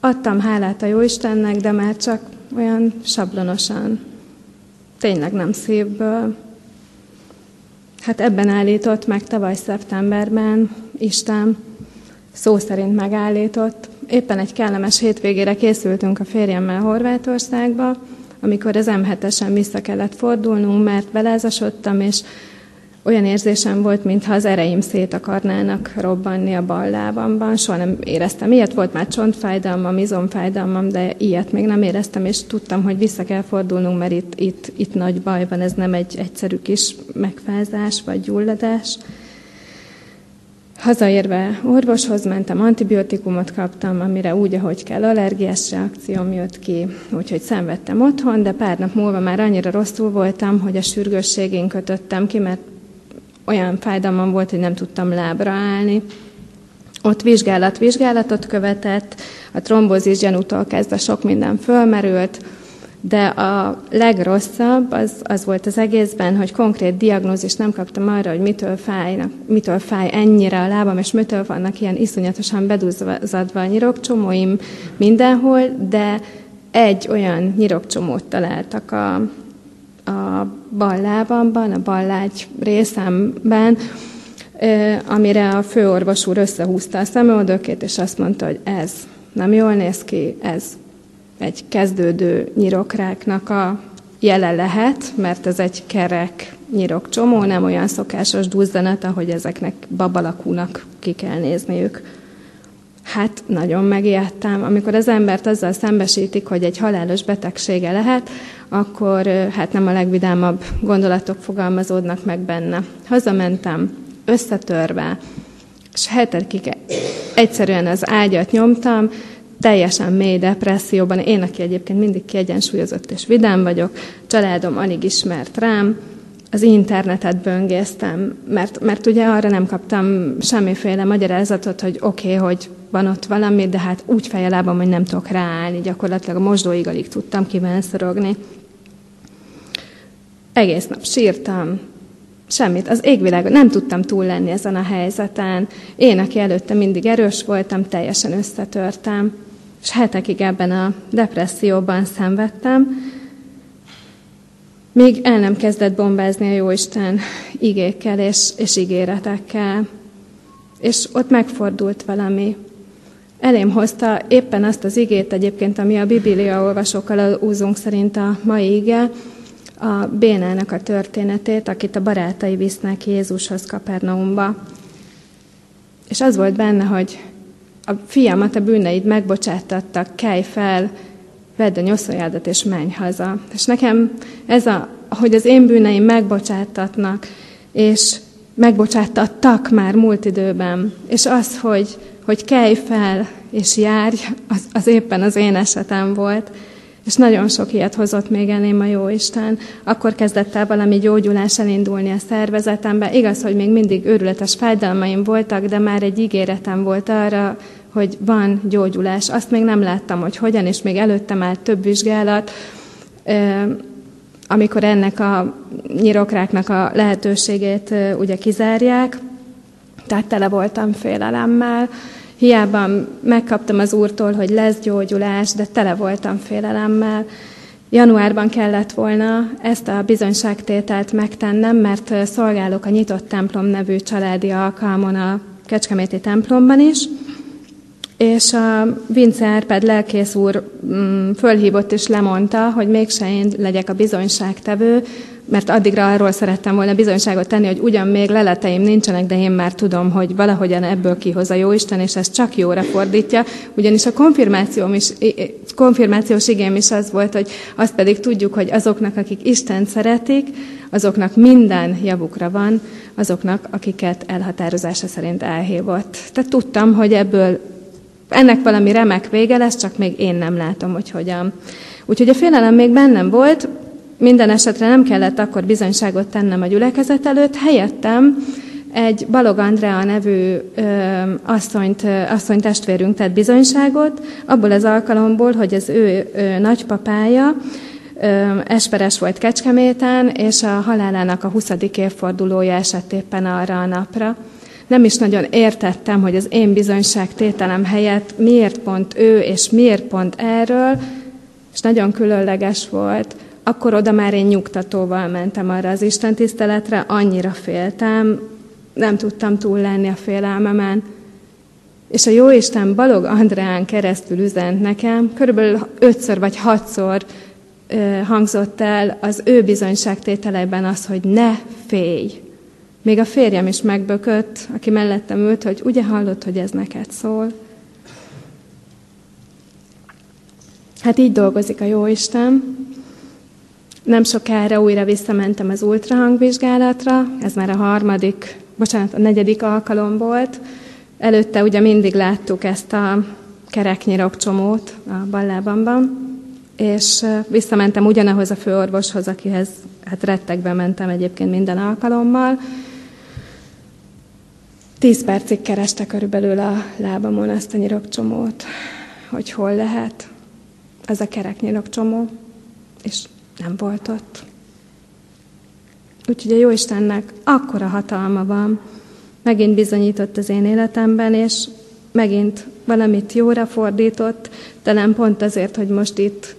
Adtam hálát a Jóistennek, de már csak olyan sablonosan. Tényleg nem szívből. Hát ebben állított meg tavaly szeptemberben Isten, szó szerint megállított. Éppen egy kellemes hétvégére készültünk a férjemmel Horvátországba, amikor az M7-esen vissza kellett fordulnunk, mert belázasodtam, és olyan érzésem volt, mintha az ereim szét akarnának robbanni a bal lábamban. Soha nem éreztem ilyet, volt már csontfájdalmam, izomfájdalmam, de ilyet még nem éreztem, és tudtam, hogy vissza kell fordulnunk, mert itt, itt, itt nagy baj van, ez nem egy egyszerű kis megfázás vagy gyulladás. Hazaérve orvoshoz mentem, antibiotikumot kaptam, amire úgy, ahogy kell, allergiás reakcióm jött ki, úgyhogy szenvedtem otthon, de pár nap múlva már annyira rosszul voltam, hogy a sürgősségén kötöttem ki, mert olyan fájdalmam volt, hogy nem tudtam lábra állni. Ott vizsgálat vizsgálatot követett, a trombózis gyanútól kezdve sok minden fölmerült, de a legrosszabb az, az volt az egészben, hogy konkrét diagnózis nem kaptam arra, hogy mitől, fájnak, mitől fáj ennyire a lábam, és mitől vannak ilyen iszonyatosan bedúzadva a nyirokcsomóim mindenhol, de egy olyan nyirokcsomót találtak a, a bal lábamban, a ballágy részemben, amire a főorvos úr összehúzta a szemöldökét, és azt mondta, hogy ez nem jól néz ki, ez egy kezdődő nyirokráknak a jele lehet, mert ez egy kerek nyirokcsomó, nem olyan szokásos duzzanat, ahogy ezeknek babalakúnak ki kell nézniük. Hát nagyon megijedtem. Amikor az embert azzal szembesítik, hogy egy halálos betegsége lehet, akkor hát nem a legvidámabb gondolatok fogalmazódnak meg benne. Hazamentem, összetörve, és hetekig egyszerűen az ágyat nyomtam, teljesen mély depresszióban. Én, aki egyébként mindig kiegyensúlyozott és vidám vagyok, családom alig ismert rám, az internetet böngésztem, mert, mert ugye arra nem kaptam semmiféle magyarázatot, hogy oké, okay, hogy van ott valami, de hát úgy fejelában, hogy nem tudok ráállni, gyakorlatilag a mosdóig alig tudtam kívánszorogni. Egész nap sírtam, semmit, az égvilágon nem tudtam túl lenni ezen a helyzeten. Én, aki előtte mindig erős voltam, teljesen összetörtem, és hetekig ebben a depresszióban szenvedtem, még el nem kezdett bombázni a Jóisten igékkel és, és ígéretekkel. És ott megfordult valami. Elém hozta éppen azt az igét egyébként, ami a Biblia olvasókkal úzunk szerint a mai ige, a Bénának a történetét, akit a barátai visznek Jézushoz Kapernaumba. És az volt benne, hogy a fiamat a bűneid megbocsátattak, kelj fel, vedd a nyoszoljádat és menj haza. És nekem ez a, hogy az én bűneim megbocsátatnak, és megbocsátattak már múlt időben, és az, hogy, hogy kelj fel és járj, az, az éppen az én esetem volt. És nagyon sok ilyet hozott még elém a Jóisten. Akkor kezdett el valami gyógyulás elindulni a szervezetembe. Igaz, hogy még mindig őrületes fájdalmaim voltak, de már egy ígéretem volt arra, hogy van gyógyulás. Azt még nem láttam, hogy hogyan, és még előtte már több vizsgálat, amikor ennek a nyirokráknak a lehetőségét ugye kizárják, tehát tele voltam félelemmel. Hiába megkaptam az úrtól, hogy lesz gyógyulás, de tele voltam félelemmel. Januárban kellett volna ezt a bizonyságtételt megtennem, mert szolgálok a Nyitott Templom nevű családi alkalmon a Kecskeméti templomban is, és a Vince Árpád lelkész úr mm, fölhívott és lemondta, hogy mégse én legyek a bizonyságtevő, mert addigra arról szerettem volna bizonyságot tenni, hogy ugyan még leleteim nincsenek, de én már tudom, hogy valahogyan ebből kihoz a Jóisten, és ez csak jóra fordítja. Ugyanis a konfirmációm is, konfirmációs igém is az volt, hogy azt pedig tudjuk, hogy azoknak, akik Isten szeretik, azoknak minden javukra van, azoknak, akiket elhatározása szerint elhívott. Tehát tudtam, hogy ebből ennek valami remek vége lesz, csak még én nem látom, hogy hogyan. Úgyhogy a félelem még bennem volt, minden esetre nem kellett akkor bizonyságot tennem a gyülekezet előtt, helyettem egy Balog Andrea nevű ö, asszonyt, ö, asszony testvérünk tett bizonyságot, abból az alkalomból, hogy az ő ö, nagypapája ö, esperes volt Kecskeméten, és a halálának a 20. évfordulója esett éppen arra a napra. Nem is nagyon értettem, hogy az én bizonyságtételem helyett miért pont ő, és miért pont erről, és nagyon különleges volt akkor oda már én nyugtatóval mentem arra az Isten tiszteletre, annyira féltem, nem tudtam túl lenni a félelmemen. És a Jóisten Balog Andreán keresztül üzent nekem, körülbelül ötször vagy hatszor hangzott el az ő bizonyságtételeben az, hogy ne félj. Még a férjem is megbökött, aki mellettem ült, hogy ugye hallott, hogy ez neked szól. Hát így dolgozik a Jóisten. Nem sokára újra visszamentem az ultrahangvizsgálatra, ez már a harmadik, bocsánat, a negyedik alkalom volt. Előtte ugye mindig láttuk ezt a kereknyirokcsomót a ballábamban, és visszamentem ugyanahoz a főorvoshoz, akihez hát rettegve mentem egyébként minden alkalommal. Tíz percig kereste körülbelül a lábamon ezt a nyirokcsomót, hogy hol lehet ez a kereknyirokcsomó, és nem volt ott. Úgyhogy a Jóistennek akkora hatalma van, megint bizonyított az én életemben, és megint valamit jóra fordított, talán pont azért, hogy most itt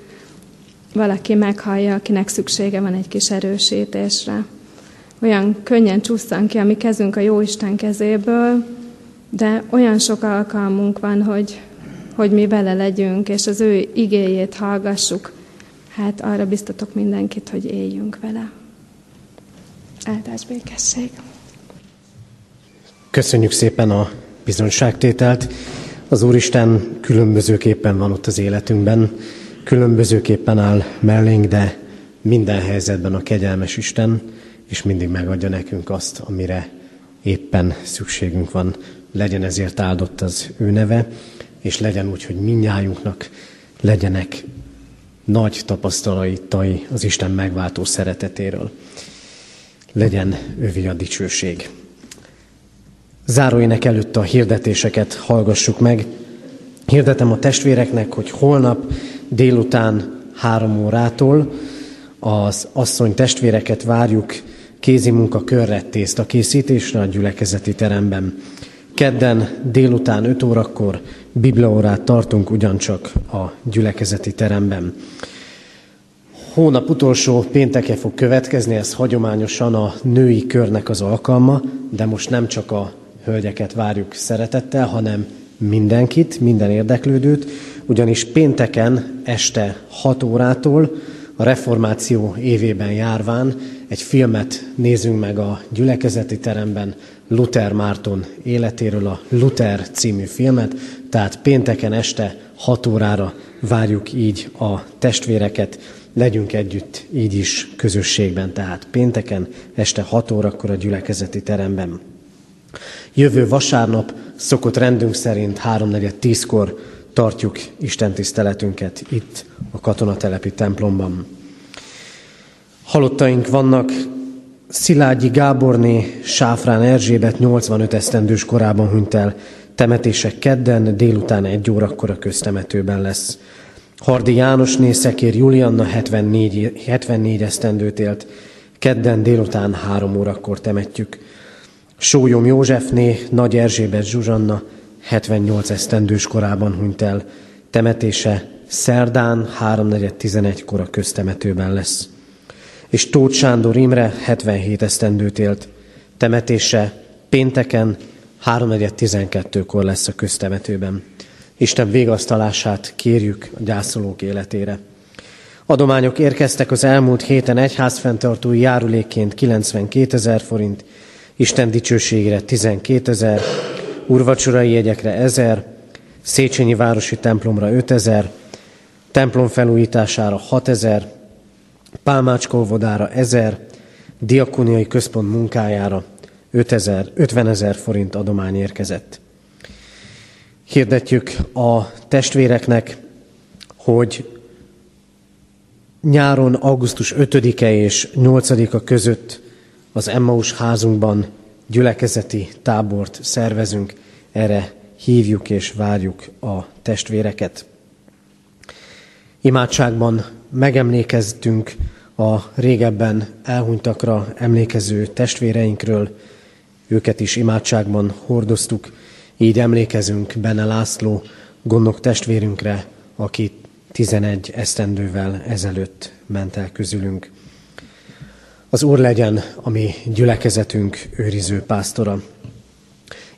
valaki meghallja, akinek szüksége van egy kis erősítésre. Olyan könnyen csúsztan ki a mi kezünk a Jóisten kezéből, de olyan sok alkalmunk van, hogy, hogy mi vele legyünk, és az ő igéjét hallgassuk, hát arra biztatok mindenkit, hogy éljünk vele. Áldás békesség! Köszönjük szépen a bizonyságtételt. Az Úristen különbözőképpen van ott az életünkben, különbözőképpen áll mellénk, de minden helyzetben a kegyelmes Isten, és mindig megadja nekünk azt, amire éppen szükségünk van. Legyen ezért áldott az ő neve, és legyen úgy, hogy minnyájunknak legyenek nagy tapasztalatai az Isten megváltó szeretetéről. Legyen ővi a dicsőség. Záróének előtt a hirdetéseket hallgassuk meg. Hirdetem a testvéreknek, hogy holnap délután három órától az asszony testvéreket várjuk kézi munka körrettészt a készítésre a gyülekezeti teremben. Kedden délután 5 órakor bibliaórát tartunk ugyancsak a gyülekezeti teremben. Hónap utolsó pénteke fog következni, ez hagyományosan a női körnek az alkalma, de most nem csak a hölgyeket várjuk szeretettel, hanem mindenkit, minden érdeklődőt, ugyanis pénteken este 6 órától a reformáció évében járván egy filmet nézünk meg a gyülekezeti teremben Luther Márton életéről, a Luther című filmet, tehát pénteken este 6 órára várjuk így a testvéreket, legyünk együtt így is közösségben, tehát pénteken este 6 órakor a gyülekezeti teremben. Jövő vasárnap szokott rendünk szerint 3-4-10-kor tartjuk Isten tiszteletünket itt a katonatelepi templomban. Halottaink vannak, Szilágyi Gáborné Sáfrán Erzsébet 85 esztendős korában hunyt el, Temetések kedden délután egy órakor a köztemetőben lesz. Hardi Jánosné Szekér Julianna 74, 74 esztendőt élt, kedden délután három órakor temetjük. Sólyom Józsefné Nagy Erzsébet Zsuzsanna 78 esztendős korában hunyt el. Temetése szerdán 3.4.11-kor a köztemetőben lesz. És Tóth Sándor Imre 77 esztendőt élt. Temetése pénteken 3.12-kor lesz a köztemetőben. Isten végasztalását kérjük a gyászolók életére. Adományok érkeztek az elmúlt héten egyházfenntartói járulékként 92 ezer forint, Isten dicsőségére 12 ezer, urvacsorai jegyekre 1000, Széchenyi Városi templomra 5000, templom felújítására 6000, Pálmácskolvodára 1000, diakóniai központ munkájára 5000, 50 ezer forint adomány érkezett. Hirdetjük a testvéreknek, hogy nyáron augusztus 5-e és 8-a között az Emmaus házunkban gyülekezeti tábort szervezünk, erre hívjuk és várjuk a testvéreket. Imádságban megemlékeztünk a régebben elhunytakra emlékező testvéreinkről, őket is imádságban hordoztuk, így emlékezünk Bene László gondok testvérünkre, aki 11 esztendővel ezelőtt ment el közülünk. Az Úr legyen a mi gyülekezetünk őriző pásztora.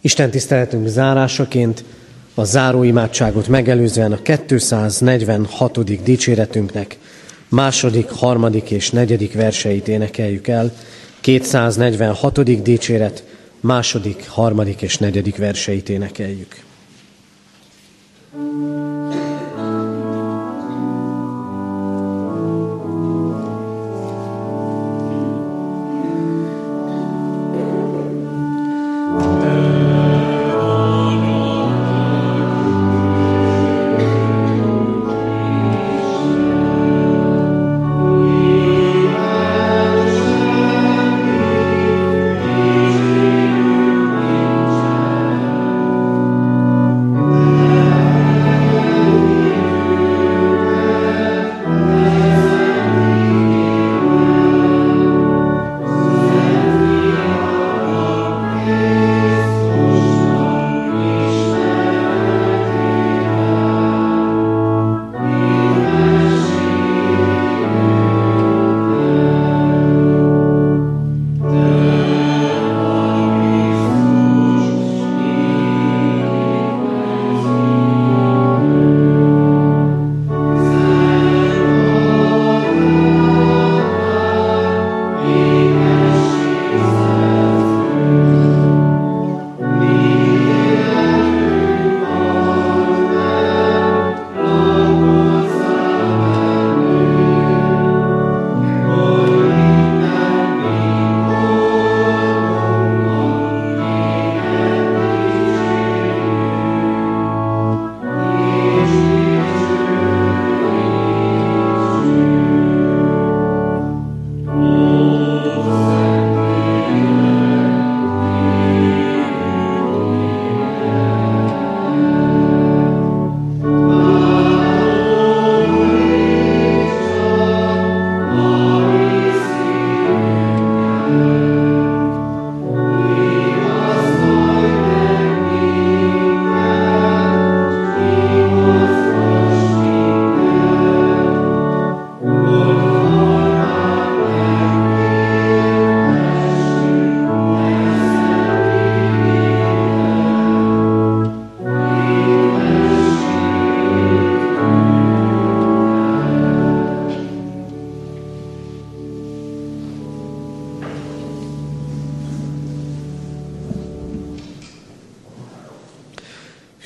Isten tiszteletünk zárásaként a záró imádságot megelőzően a 246. dicséretünknek második, harmadik és negyedik verseit énekeljük el. 246. dicséret, második, harmadik és negyedik verseit énekeljük.